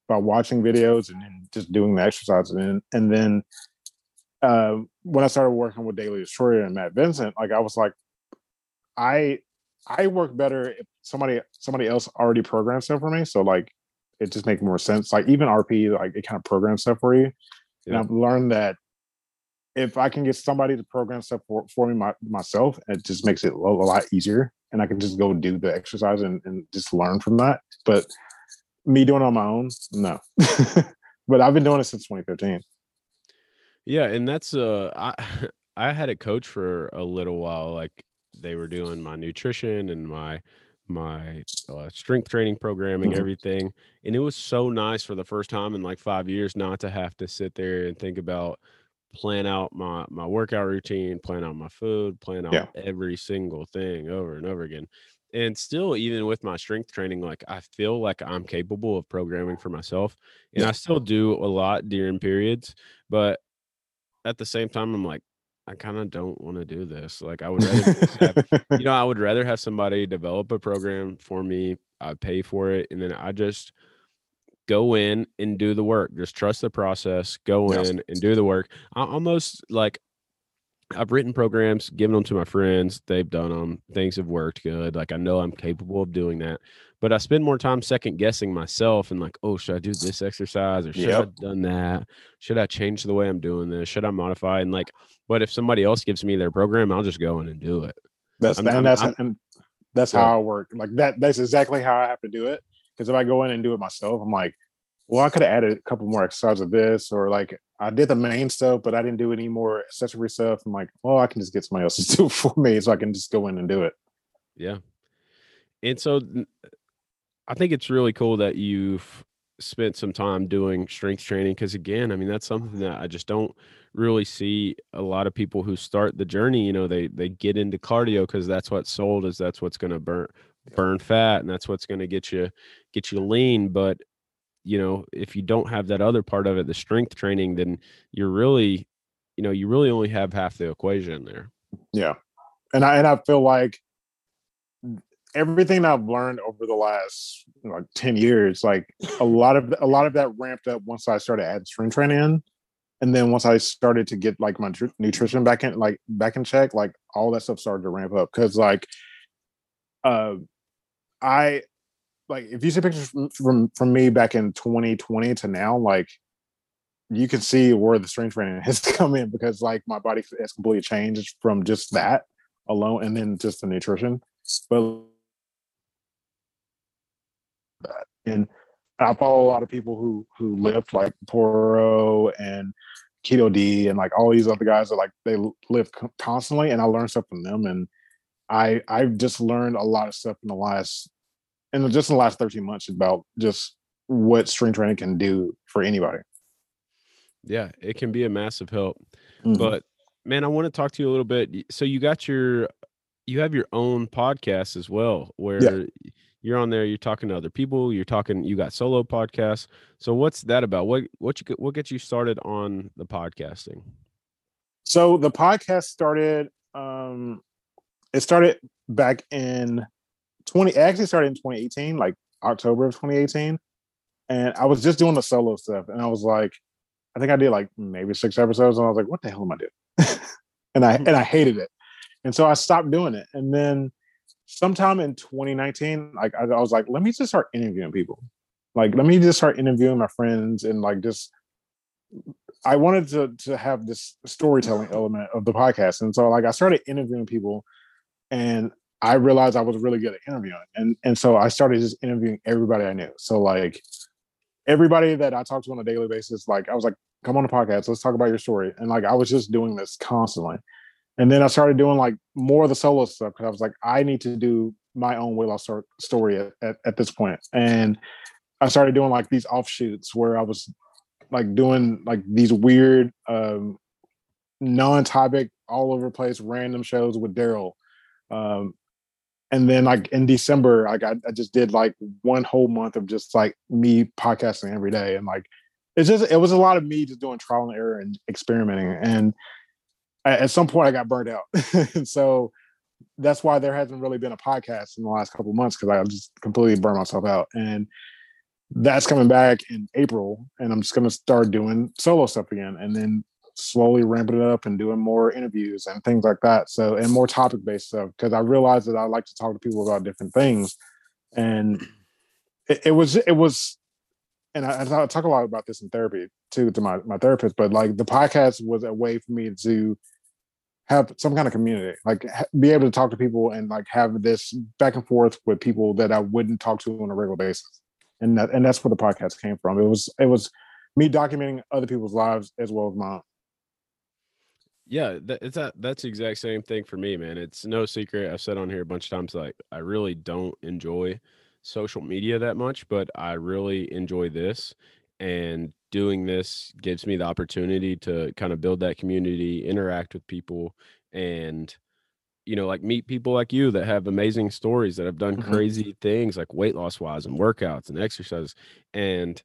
by watching videos and then just doing the exercises and and then uh, when i started working with daily destroyer and matt vincent like i was like i I work better if somebody somebody else already programs stuff for me. So like it just makes more sense. Like even RP, like it kind of programs stuff for you. And I've learned that if I can get somebody to program stuff for, for me my, myself, it just makes it a, a lot easier. And I can just go do the exercise and, and just learn from that. But me doing it on my own, no. <laughs> but I've been doing it since 2015. Yeah, and that's uh I <laughs> I had a coach for a little while like they were doing my nutrition and my my uh, strength training programming, Mhm. everything, and it was so nice for the first time in like five years not to have to sit there and think about plan out my my workout routine, plan out my food, plan out Yeah. every single thing over and over again. And still, even with my strength training, like I feel like I'm capable of programming for myself, and Yeah. I still do a lot during periods, but at the same time, I'm like, I kind of don't want to do this. Like, I would rather have, you <laughs> know, I would rather have somebody develop a program for me. I pay for it, and then I just go in and do the work. Just trust the process. Go Yeah. in and do the work. I almost like I've written programs, given them to my friends. They've done them. Things have worked good. Like I know I'm capable of doing that. But I spend more time second guessing myself and like, oh, should I do this exercise or should I have done that? Should I change the way I'm doing this? Should I modify? And like, but if somebody else gives me their program, I'll just go in and do it. That's I'm- and I'm- that's I'm- and that's how I work. Like that. That's exactly how I have to do it. Because if I go in and do it myself, I'm like, well, I could have added a couple more exercises of this, or like I did the main stuff, but I didn't do any more accessory stuff. I'm like, well, I can just get somebody else to <laughs> do it for me, so I can just go in and do it. Yeah. And so I think it's really cool that you've spent some time doing strength training because again, I mean that's something that I just don't really see a lot of people who start the journey, you know, they they get into cardio because that's what's sold is that's what's going to burn burn fat and that's what's going to get you get you lean, but you know, if you don't have that other part of it, the strength training, then you're really, you know, you really only have half the equation there. Yeah, and I and I feel like everything I've learned over the last like ten years, like a <laughs> lot of a lot of that ramped up once I started adding strength training in, and then once I started to get like my tr- nutrition back in like back in check, like all that stuff started to ramp up because like, uh, I like if you see pictures from, from from me back in 2020 to now, like you can see where the strength training <laughs> has come in because like my body has completely changed from just that alone and then just the nutrition. But and i follow a lot of people who who lift like poro and keto d and like all these other guys that like they co- constantly and i learn stuff from them and i i've just learned a lot of stuff in the last in just in the last 13 months about just what strength training can do for anybody Yeah, it can be a massive help. Mhm. But man, I want to talk to you a little bit. So you got your you have your own podcast as well where you're on there, you're talking to other people, you're talking you got solo podcasts. So what's that about? What what you get- what gets you started on the podcasting? So the podcast started um it started back in 20 it actually started in 2018, like October of 2018. And I was just doing the solo stuff and I was like I think I did like maybe 6 episodes and I was like what the hell am I doing? <laughs> and I mm-hmm. and I hated it. And so I stopped doing it. And then sometime in 2019 like I, I was like let me just start interviewing people. Like let me just start interviewing my friends and like just I wanted to to have this storytelling element of the podcast, and so like I started interviewing people, and I realized I was really good at interviewing, and and so I started just interviewing everybody I knew. So like everybody that I talked to on a daily basis, like I was like, "Come on the podcast, let's talk about your story," and like I was just doing this constantly, and then I started doing like more of the solo stuff because I was like, I need to do my own weight loss story at, at at this point. and I started doing like these offshoots where I was like doing like these weird um non-topic all over place random shows with daryl um and then like in december like I, I just did like one whole month of just like me podcasting every day. And like it's just it was a lot of me just doing trial and error and experimenting. And at, some point i got burned out. And <laughs> so that's why there hasn't really been a podcast in the last couple months because i just completely burned myself out. And that's coming back in April, and I'm just gonna start doing solo stuff again, and then slowly ramping it up and doing more interviews and things like that. So and more topic based stuff because I realized that I like to talk to people about different things, and it, it was it was, and I, I talk a lot about this in therapy too to my my therapist, but like the podcast was a way for me to have some kind of community like be able to talk to people and like have this back and forth with people that i wouldn't talk to on a regular basis and that and that's where the podcast came from. It was it was me documenting other people's lives as well as mine. Yeah, that, it's that that's the exact same thing for me, man. It's no secret. I've said on here a bunch of times like I really don't enjoy social media that much, but I really enjoy this. And doing this gives me the opportunity to kind of build that community, interact with people, and you know, like meet people like you that have amazing stories that have done Mhm. crazy things like weight loss wise and workouts and exercise. And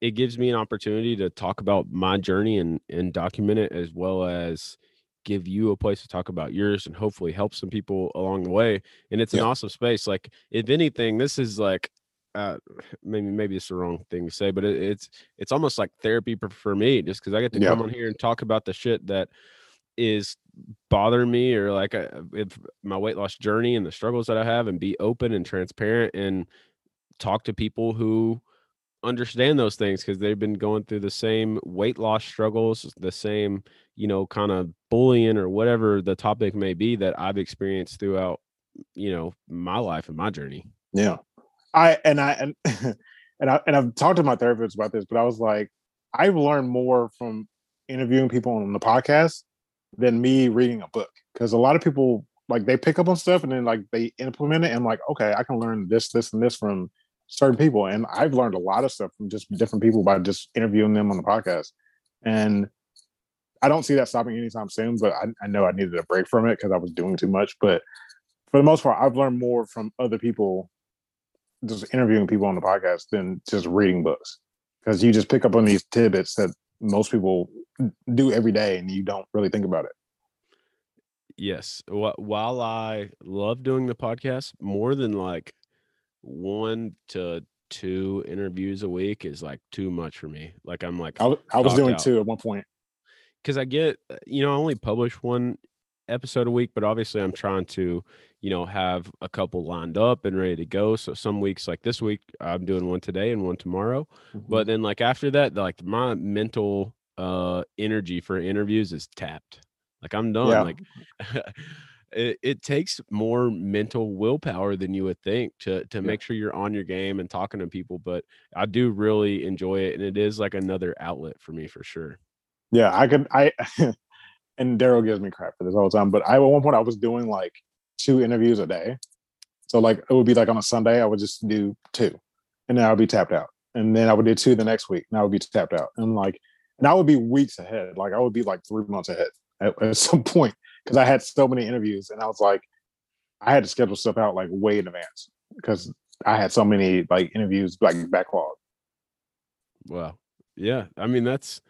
it gives me an opportunity to talk about my journey and and document it as well as give you a place to talk about yours and hopefully help some people along the way. And it's an awesome space. Like if anything, this is like uh <sighs> maybe maybe it's the wrong thing to say, but it, it's it's almost like therapy for, for me just because I get to Yeah. come on here and talk about the shit that is bothering me or like uh, if my weight loss journey and the struggles that I have and be open and transparent and talk to people who understand those things because they've been going through the same weight loss struggles, the same, you know, kind of bullying or whatever the topic may be that I've experienced throughout, you know, my life and my journey. Yeah. I and I and <laughs> and I and I've talked to my therapist about this, but I was like, I've learned more from interviewing people on the podcast than me reading a book. Because a lot of people like they pick up on stuff and then like they implement it and like, okay, I can learn this, this, and this from certain people. And I've learned a lot of stuff from just different people by just interviewing them on the podcast. And I don't see that stopping anytime soon, but I, I know I needed a break from it because I was doing too much. But for the most part, I've learned more from other people just interviewing people on the podcast than just reading books because you just pick up on these tidbits that most people do every day and you don't really think about it. Yes. While I love doing the podcast, more than like one to two interviews a week is like too much for me. Like I'm like I, was- I was doing out. two at one point. because I get, uh, you know, I only publish one episode a week, but obviously I'm trying to, you know, have a couple lined up and ready to go. So some weeks, like this week, I'm doing one today and one tomorrow. But then, like after that, like my mental uh energy for interviews is tapped. Like I'm done. Yeah. Like <laughs> it, it takes more mental willpower than you would think to to Yeah. make sure you're on your game and talking to people. But I do really enjoy it, and it is like another outlet for me for sure. yeah, I could I <laughs> and Daryl gives me crap for this all the time, but I at one point I was doing like two interviews a day. So like it would be like on a Sunday, I would just do two, and then I would be tapped out. And then I would do two the next week, and I would be tapped out. And like, and I would be weeks ahead. Like I would be like three months ahead at, at some point because I had so many interviews, and I was like, I had to schedule stuff out like way in advance because I had so many like interviews like backlog. Wow. Yeah. I mean, that's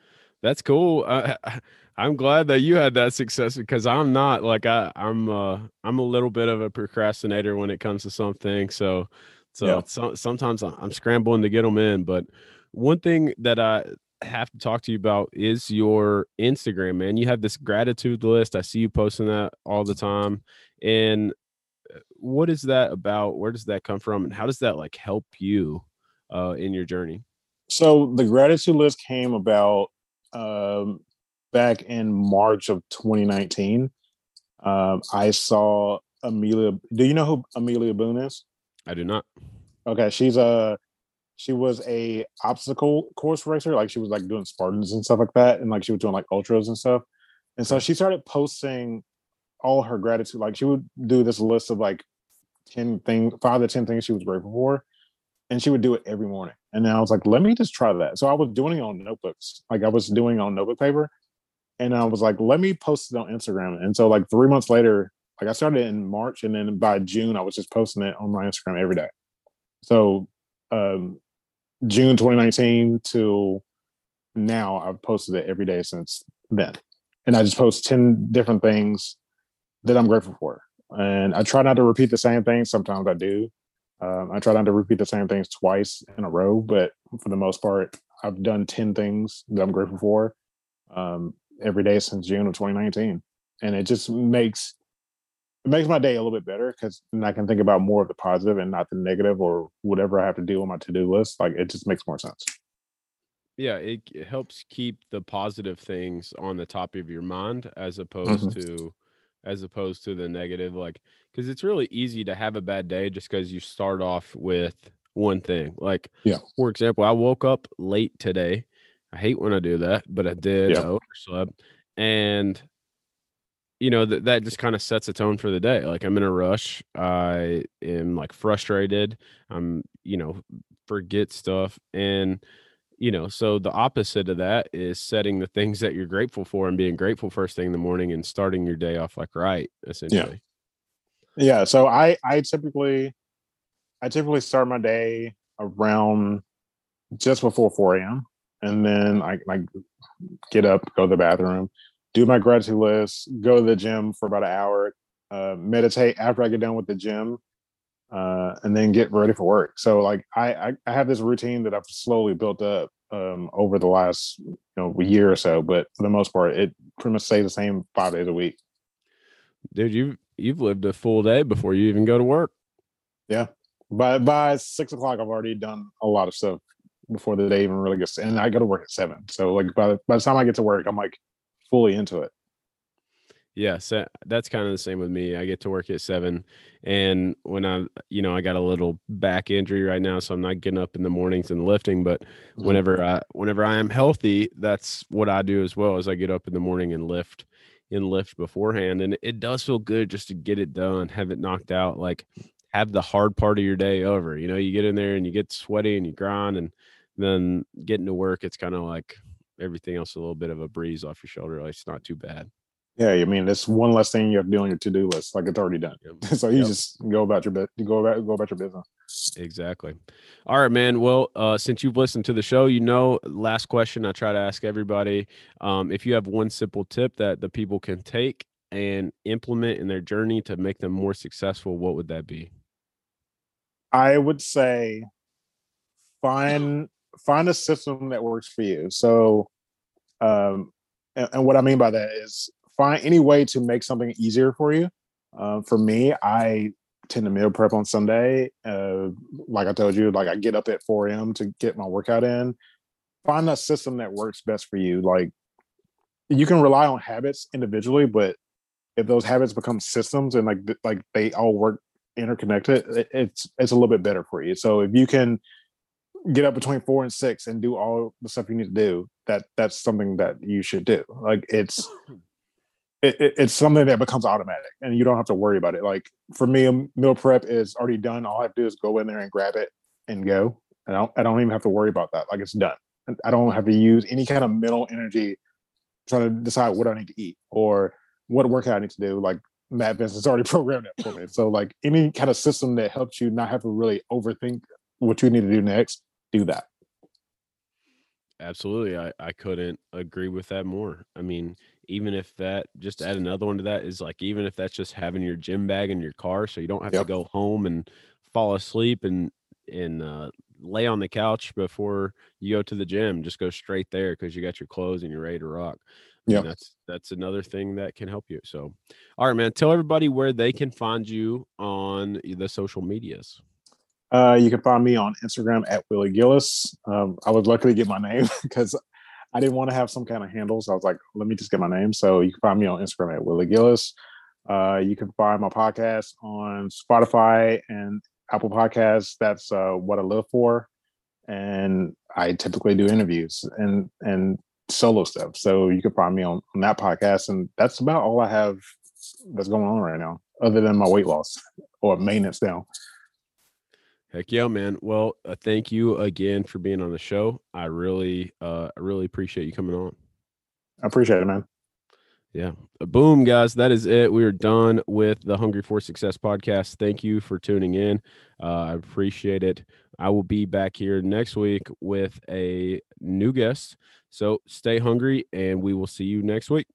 that's cool. I, I- <laughs> I'm glad that you had that success because I'm not like I I'm uh I'm a little bit of a procrastinator when it comes to something. So so Yeah. so- sometimes I'm I'm scrambling to get them in. But one thing that I have to talk to you about is your Instagram, man. You have this gratitude list. I see you posting that all the time. And uh, what is that about? Where does that come from? And how does that like help you uh in your journey? So the gratitude list came about um, back in March of 2019. Um, I saw Amelia. Do you know who Amelia Boone is? I do not. Okay, she's a she was a obstacle course racer. Like she was like doing Spartans and stuff like that, and like she was doing like ultras and stuff. And so she started posting all her gratitude. Like she would do this list of like ten things, five to ten things she was grateful for, and she would do it every morning. And then I was like, let me just try that. So I was doing it on notebooks, like I was doing it on notebook paper, and I was like, let me post it on Instagram. And so like three months later, like I started in March, and then by June I was just posting it on my Instagram every day. So um, June 2019 to now, I've posted it every day since then, and I just post ten different things that I'm grateful for. And I try not to repeat the same things. Sometimes I do. Um, I try not to repeat the same things twice in a row, but for the most part, I've done 10 things that I'm grateful for um, every day since June of 2019. And it just makes it makes my day a little bit better because then I can think about more of the positive and not the negative or whatever I have to do on my to-do list. Like it just makes more sense. Yeah, it, it helps keep the positive things on the top of your mind as opposed Mhm. to as opposed to the negative like cuz it's really easy to have a bad day just cuz you start off with one thing. Like Yeah. for example, I woke up late today. I hate when I do that, but I did. Yeah. I overslept and you know that that just kind of sets a tone for the day like i'm in a rush i am like frustrated i'm you know forget stuff and you know so the opposite of that is setting the things that you're grateful for and being grateful first thing in the morning and starting your day off like right essentially. Yeah so i i typically i typically start my day around just before 4 a.m and then i like get up go to the bathroom do my gratitude list go to the gym for about an hour uh, meditate after i get done with the gym uh, and then get ready for work. So like I, I, I have this routine that I've slowly built up um, over the last you know year or so, but for the most part, it pretty much stays the same five days a week. Dude, you you've lived a full day before you even go to work. Yeah, by by six o'clock, I've already done a lot of stuff before the day even really gets. And I go to work at seven, so like by the, by the time I get to work, I'm like fully into it. Yeah, so that's kind of the same with me. I get to work at seven, and when I, you know, I got a little back injury right now, so I'm not getting up in the mornings and lifting. But mm-hmm. whenever I, whenever I am healthy, that's what I do as well. As I get up in the morning and lift, and lift beforehand, and it does feel good just to get it done, have it knocked out, like have the hard part of your day over. You know, you get in there and you get sweaty and you grind, and then getting to work, it's kind of like everything else a little bit of a breeze off your shoulder. Like it's not too bad. Yeah, I mean, it's one less thing you have to do on your to do list. Like it's already done. Yep. <laughs> so you yep. just go about your bit, go about go about your business. Exactly. All right, man. Well, uh, since you've listened to the show, you know, last question I try to ask everybody: um, if you have one simple tip that the people can take and implement in their journey to make them more successful, what would that be? I would say find find a system that works for you. So, um, and, and what I mean by that is find any way to make something easier for you. Uh, for me, I tend to meal prep on Sunday. Uh, like I told you, like I get up at 4 a.m. to get my workout in. Find a system that works best for you. Like you can rely on habits individually, but if those habits become systems and like like they all work interconnected, it, it's it's a little bit better for you. So if you can get up between four and six and do all the stuff you need to do, that that's something that you should do. Like it's <laughs> it, it, it's something that becomes automatic and you don't have to worry about it. Like for me, meal prep is already done. All I have to do is go in there and grab it and go. And I don't, I don't even have to worry about that. Like it's done. I don't have to use any kind of mental energy trying to decide what I need to eat or what workout I need to do. Like Matt Vincent's <laughs> already programmed it for me. So like any kind of system that helps you not have to really overthink what you need to do next, do that. Absolutely. I, I couldn't agree with that more. I mean, even if that just add another one to that is like even if that's just having your gym bag in your car so you don't have yep. to go home and fall asleep and and uh, lay on the couch before you go to the gym just go straight there because you got your clothes and you're ready to rock yeah that's that's another thing that can help you so all right man tell everybody where they can find you on the social medias uh, you can find me on Instagram at Willie Gillis. Um, I was lucky to get my name <laughs> because I didn't want to have some kind of handle, so I was like, let me just get my name. So you can find me on Instagram at Willie Gillis. Uh, you can find my podcast on Spotify and Apple Podcasts. That's uh, what I live for, and I typically do interviews and and solo stuff. So you can find me on, on that podcast, and that's about all I have that's going on right now, other than my weight loss or maintenance down. Heck yeah, man. Well, uh, thank you again for being on the show. I really, uh, I really appreciate you coming on. I appreciate it, man. Yeah. Uh, boom, guys. That is it. We are done with the Hungry for Success podcast. Thank you for tuning in. Uh, I appreciate it. I will be back here next week with a new guest. So stay hungry, and we will see you next week.